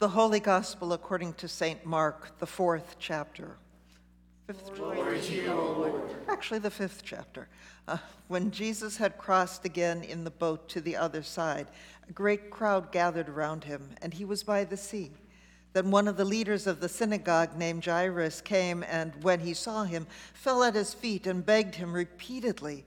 The Holy Gospel according to St. Mark, the fourth chapter. Fifth Glory to you, o Lord. Actually, the fifth chapter. Uh, when Jesus had crossed again in the boat to the other side, a great crowd gathered around him, and he was by the sea. Then one of the leaders of the synagogue named Jairus came, and when he saw him, fell at his feet and begged him repeatedly.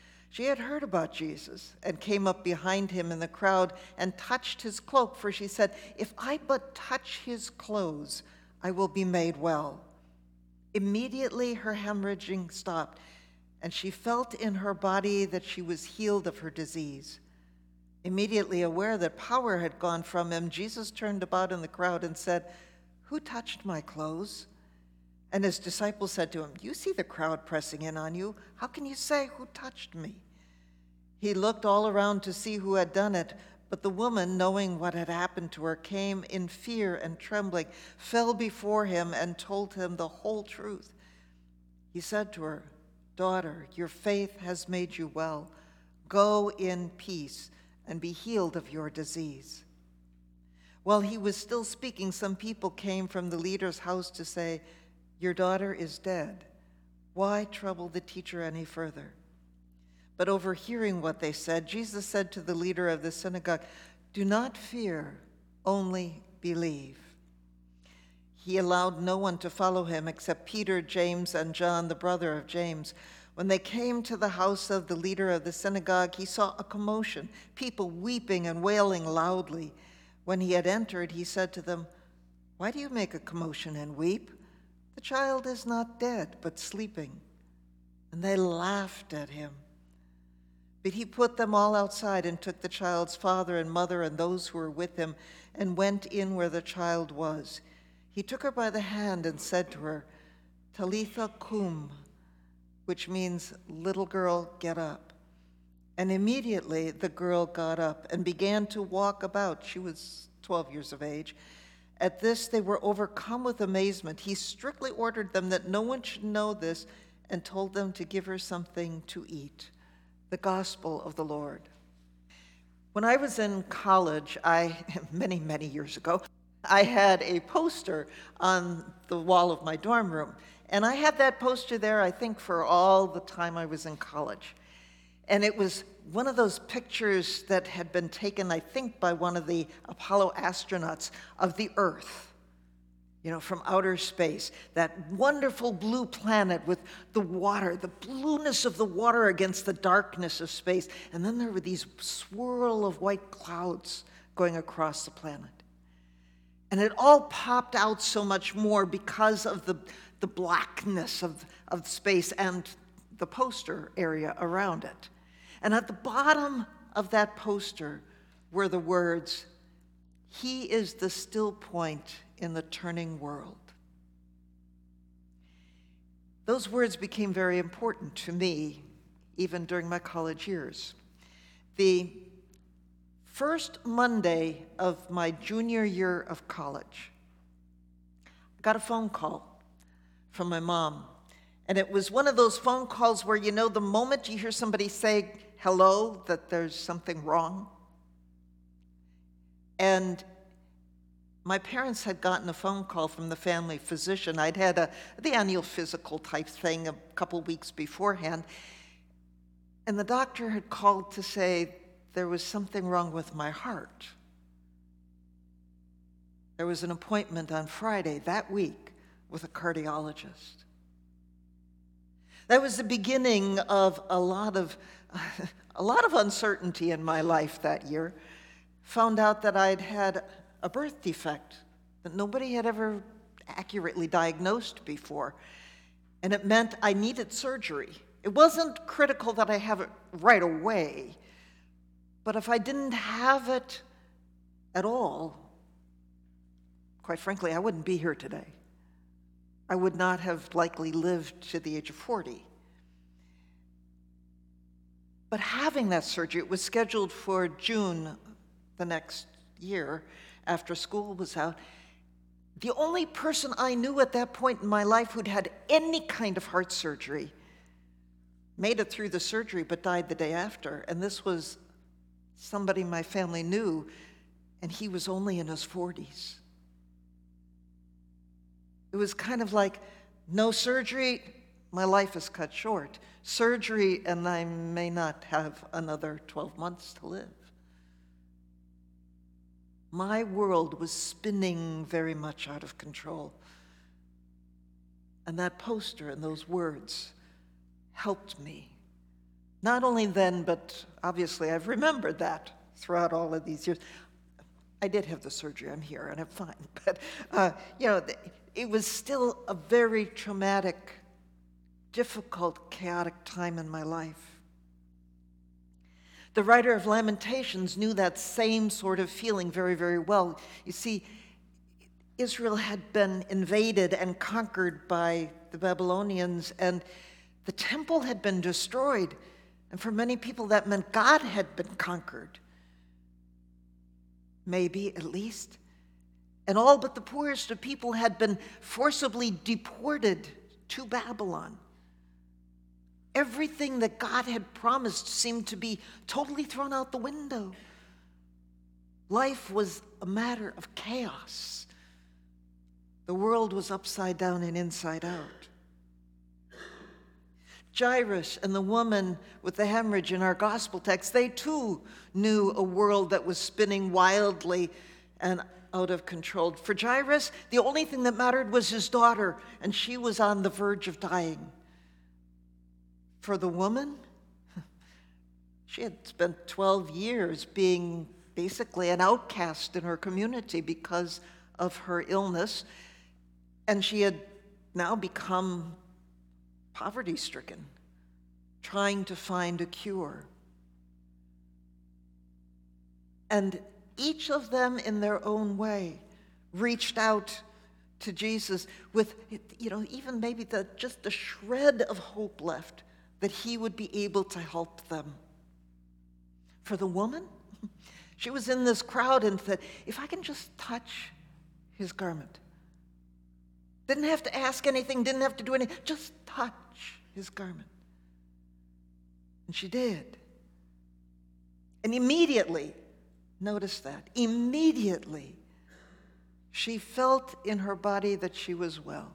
She had heard about Jesus and came up behind him in the crowd and touched his cloak, for she said, If I but touch his clothes, I will be made well. Immediately her hemorrhaging stopped, and she felt in her body that she was healed of her disease. Immediately aware that power had gone from him, Jesus turned about in the crowd and said, Who touched my clothes? And his disciples said to him, You see the crowd pressing in on you. How can you say, Who touched me? He looked all around to see who had done it, but the woman, knowing what had happened to her, came in fear and trembling, fell before him, and told him the whole truth. He said to her, Daughter, your faith has made you well. Go in peace and be healed of your disease. While he was still speaking, some people came from the leader's house to say, your daughter is dead. Why trouble the teacher any further? But overhearing what they said, Jesus said to the leader of the synagogue, Do not fear, only believe. He allowed no one to follow him except Peter, James, and John, the brother of James. When they came to the house of the leader of the synagogue, he saw a commotion, people weeping and wailing loudly. When he had entered, he said to them, Why do you make a commotion and weep? The child is not dead, but sleeping. And they laughed at him. But he put them all outside and took the child's father and mother and those who were with him and went in where the child was. He took her by the hand and said to her, Talitha cum, which means, little girl, get up. And immediately the girl got up and began to walk about. She was 12 years of age at this, they were overcome with amazement. He strictly ordered them that no one should know this and told them to give her something to eat. The gospel of the Lord. When I was in college, I, many, many years ago, I had a poster on the wall of my dorm room. And I had that poster there, I think, for all the time I was in college. And it was one of those pictures that had been taken, I think, by one of the Apollo astronauts of the Earth, you know, from outer space. That wonderful blue planet with the water, the blueness of the water against the darkness of space. And then there were these swirl of white clouds going across the planet. And it all popped out so much more because of the, the blackness of, of space and the poster area around it. And at the bottom of that poster were the words, He is the still point in the turning world. Those words became very important to me even during my college years. The first Monday of my junior year of college, I got a phone call from my mom. And it was one of those phone calls where you know the moment you hear somebody say, hello that there's something wrong. And my parents had gotten a phone call from the family physician. I'd had a, the annual physical type thing a couple weeks beforehand. And the doctor had called to say there was something wrong with my heart. There was an appointment on Friday that week with a cardiologist. That was the beginning of a lot of a lot of uncertainty in my life that year. Found out that I'd had a birth defect that nobody had ever accurately diagnosed before. And it meant I needed surgery. It wasn't critical that I have it right away, but if I didn't have it at all, quite frankly, I wouldn't be here today. I would not have likely lived to the age of 40. But having that surgery, it was scheduled for June the next year after school was out. The only person I knew at that point in my life who'd had any kind of heart surgery made it through the surgery but died the day after. And this was somebody my family knew, and he was only in his 40s. It was kind of like no surgery, my life is cut short. Surgery, and I may not have another 12 months to live. My world was spinning very much out of control. And that poster and those words helped me. Not only then, but obviously I've remembered that throughout all of these years. I did have the surgery, I'm here, and I'm fine. But, uh, you know, it was still a very traumatic, difficult, chaotic time in my life. The writer of Lamentations knew that same sort of feeling very, very well. You see, Israel had been invaded and conquered by the Babylonians, and the temple had been destroyed. And for many people, that meant God had been conquered. Maybe, at least. And all but the poorest of people had been forcibly deported to Babylon. Everything that God had promised seemed to be totally thrown out the window. Life was a matter of chaos. The world was upside down and inside out. Jairus and the woman with the hemorrhage in our gospel text, they too knew a world that was spinning wildly and out of control. For Jairus, the only thing that mattered was his daughter, and she was on the verge of dying. For the woman, she had spent 12 years being basically an outcast in her community because of her illness, and she had now become poverty stricken, trying to find a cure. And each of them, in their own way, reached out to Jesus with, you know, even maybe the, just a shred of hope left that he would be able to help them. For the woman, she was in this crowd and said, If I can just touch his garment, didn't have to ask anything, didn't have to do anything, just touch his garment. And she did. And immediately, notice that, immediately, she felt in her body that she was well.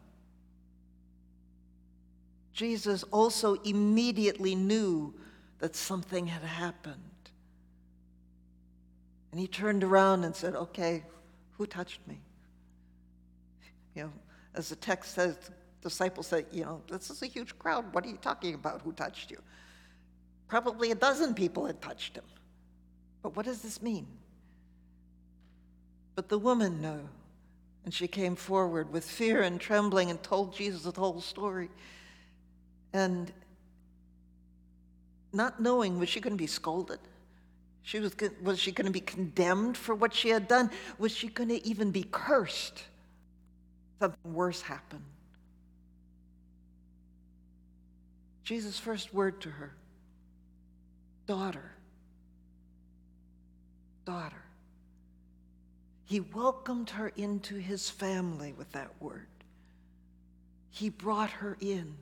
Jesus also immediately knew that something had happened. And he turned around and said, Okay, who touched me? You know, as the text says, the disciples said, You know, this is a huge crowd. What are you talking about? Who touched you? Probably a dozen people had touched him. But what does this mean? But the woman knew. And she came forward with fear and trembling and told Jesus the whole story. And not knowing, was she going to be scolded? She was, was she going to be condemned for what she had done? Was she going to even be cursed? Something worse happened. Jesus' first word to her daughter, daughter. He welcomed her into his family with that word. He brought her in.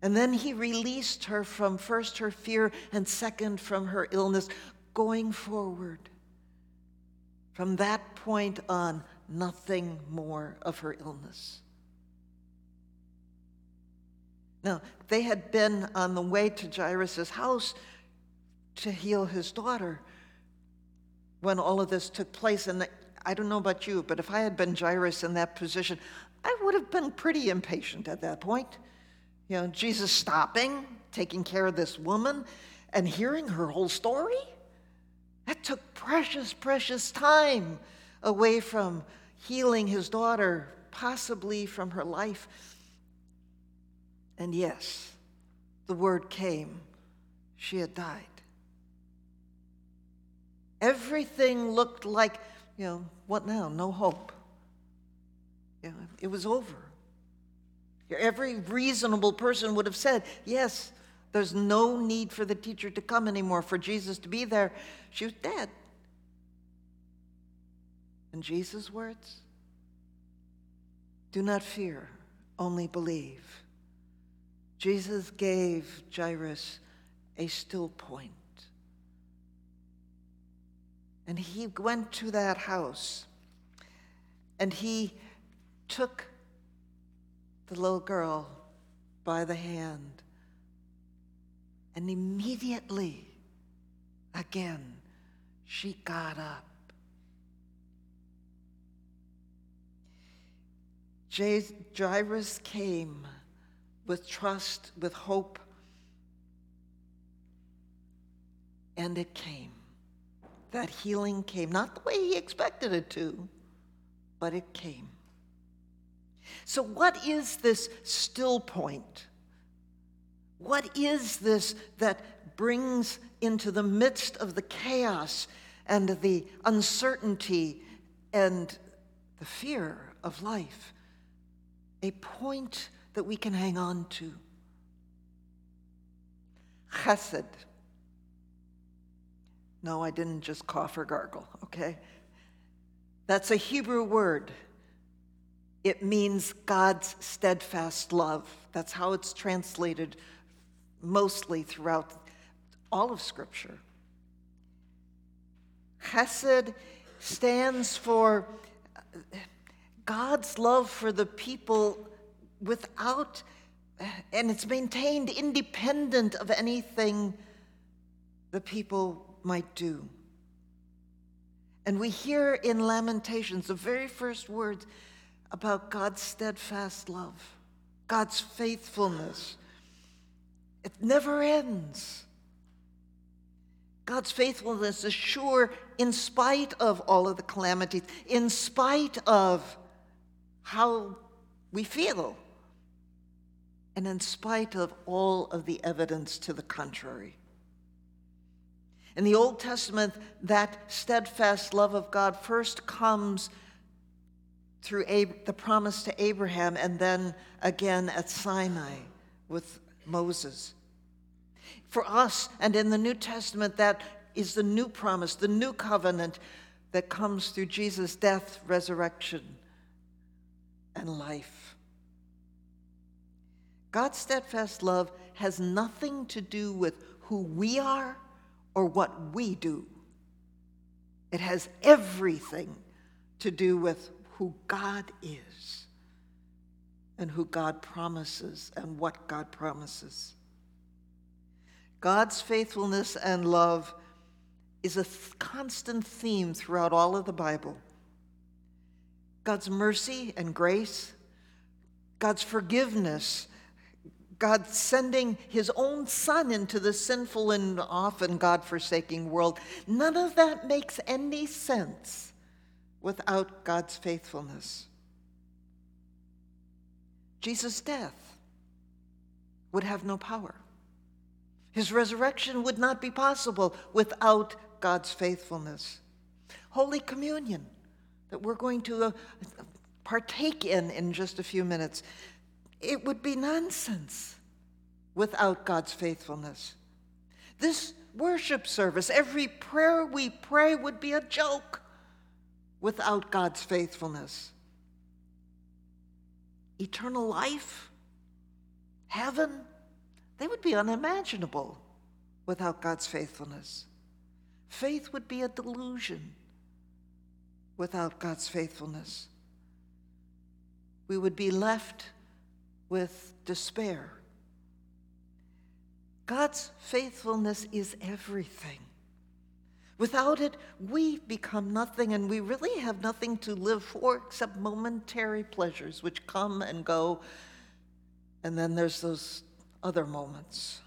And then he released her from first her fear and second from her illness, going forward. From that point on, nothing more of her illness. Now, they had been on the way to Jairus' house to heal his daughter when all of this took place. And I don't know about you, but if I had been Jairus in that position, I would have been pretty impatient at that point. You know, Jesus stopping, taking care of this woman, and hearing her whole story. That took precious, precious time away from healing his daughter, possibly from her life. And yes, the word came. She had died. Everything looked like, you know, what now? No hope. You know, it was over. Every reasonable person would have said, yes, there's no need for the teacher to come anymore, for Jesus to be there. She was dead. And Jesus' words? Do not fear, only believe. Jesus gave Jairus a still point. And he went to that house and he took the little girl by the hand. And immediately, again, she got up. Jairus came with trust, with hope, and it came. That healing came, not the way he expected it to, but it came. So, what is this still point? What is this that brings into the midst of the chaos and the uncertainty and the fear of life a point that we can hang on to? Chesed. No, I didn't just cough or gargle, okay? That's a Hebrew word. It means God's steadfast love. That's how it's translated mostly throughout all of Scripture. Chesed stands for God's love for the people without, and it's maintained independent of anything the people might do. And we hear in Lamentations the very first words about God's steadfast love, God's faithfulness. It never ends. God's faithfulness is sure in spite of all of the calamities, in spite of how we feel, and in spite of all of the evidence to the contrary. In the Old Testament, that steadfast love of God first comes through the promise to Abraham and then again at Sinai with Moses. For us, and in the New Testament, that is the new promise, the new covenant that comes through Jesus' death, resurrection, and life. God's steadfast love has nothing to do with who we are or what we do. It has everything to do with who God is and who God promises and what God promises. God's faithfulness and love is a th- constant theme throughout all of the Bible. God's mercy and grace, God's forgiveness, God sending his own son into the sinful and often God forsaking world. None of that makes any sense without God's faithfulness. Jesus' death would have no power. His resurrection would not be possible without God's faithfulness. Holy Communion, that we're going to uh, partake in in just a few minutes, it would be nonsense without God's faithfulness. This worship service, every prayer we pray would be a joke without God's faithfulness. Eternal life, heaven, they would be unimaginable without God's faithfulness. Faith would be a delusion without God's faithfulness. We would be left with despair. God's faithfulness is everything. Without it, we become nothing, and we really have nothing to live for except momentary pleasures which come and go. And then there's those other moments.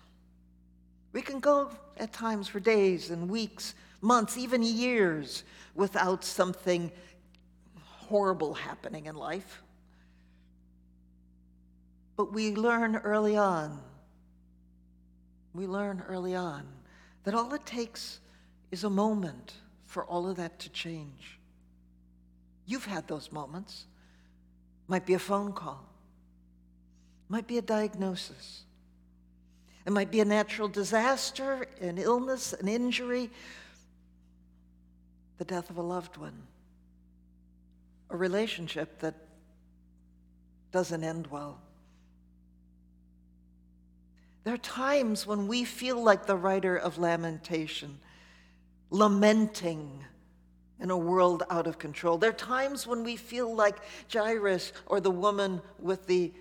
We can go at times for days and weeks, months, even years without something horrible happening in life. But we learn early on, we learn early on that all it takes is a moment for all of that to change. You've had those moments. Might be a phone call. Might be a diagnosis. It might be a natural disaster, an illness, an injury, the death of a loved one, a relationship that doesn't end well. There are times when we feel like the writer of Lamentation, lamenting in a world out of control. There are times when we feel like Jairus or the woman with the,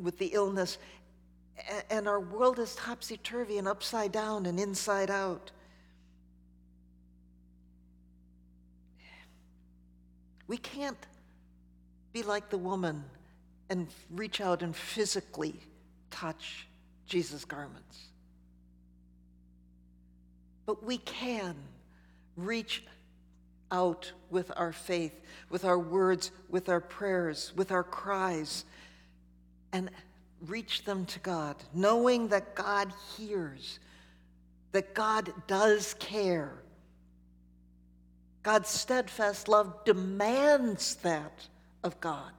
with the illness, and our world is topsy turvy and upside down and inside out. We can't be like the woman and reach out and physically touch Jesus' garments. But we can reach out with our faith, with our words, with our prayers, with our cries, and reach them to God, knowing that God hears, that God does care. God's steadfast love demands that of God.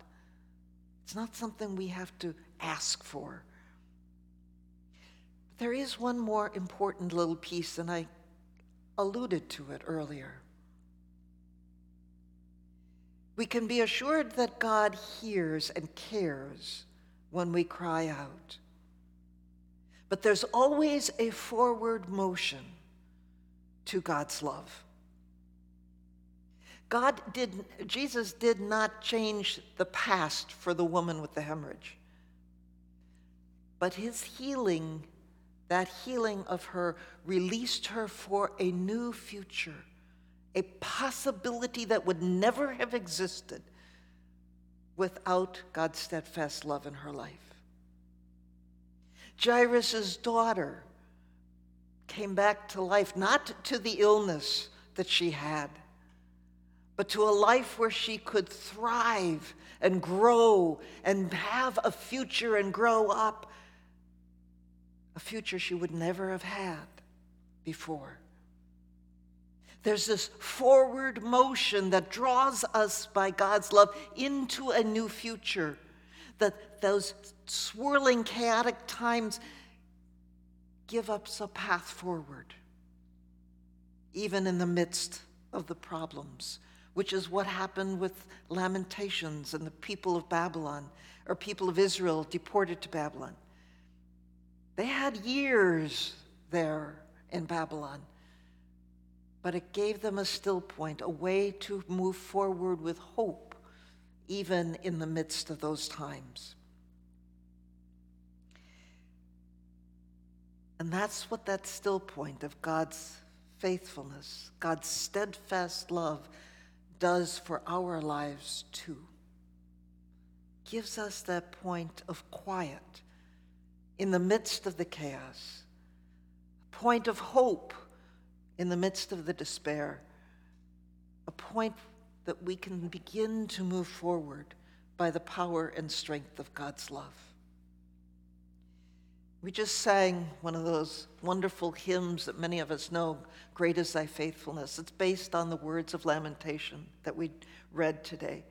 It's not something we have to ask for. There is one more important little piece, and I alluded to it earlier. We can be assured that God hears and cares when we cry out. But there's always a forward motion to God's love. God did, Jesus did not change the past for the woman with the hemorrhage. But his healing, that healing of her, released her for a new future, a possibility that would never have existed without God's steadfast love in her life. Jairus' daughter came back to life, not to the illness that she had, but to a life where she could thrive and grow and have a future and grow up, a future she would never have had before. There's this forward motion that draws us by God's love into a new future. That those swirling, chaotic times give us a path forward, even in the midst of the problems, which is what happened with Lamentations and the people of Babylon, or people of Israel deported to Babylon. They had years there in Babylon but it gave them a still point, a way to move forward with hope, even in the midst of those times. And that's what that still point of God's faithfulness, God's steadfast love, does for our lives too. Gives us that point of quiet in the midst of the chaos, a point of hope in the midst of the despair, a point that we can begin to move forward by the power and strength of God's love. We just sang one of those wonderful hymns that many of us know, Great is Thy Faithfulness. It's based on the words of lamentation that we read today.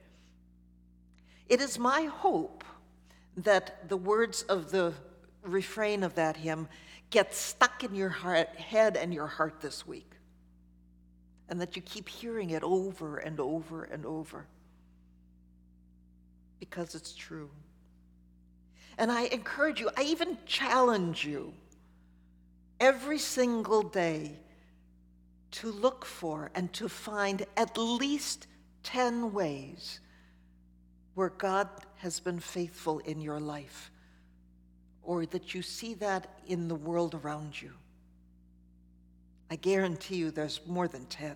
It is my hope that the words of the refrain of that hymn get stuck in your heart, head and your heart this week. And that you keep hearing it over and over and over. Because it's true. And I encourage you, I even challenge you every single day to look for and to find at least 10 ways where God has been faithful in your life or that you see that in the world around you. I guarantee you there's more than 10.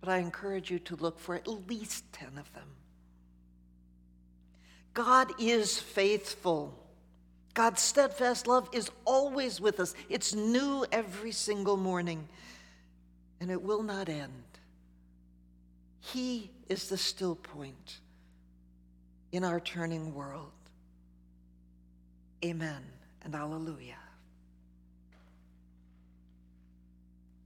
But I encourage you to look for at least 10 of them. God is faithful. God's steadfast love is always with us. It's new every single morning, and it will not end. He is the still point in our turning world. Amen and alleluia.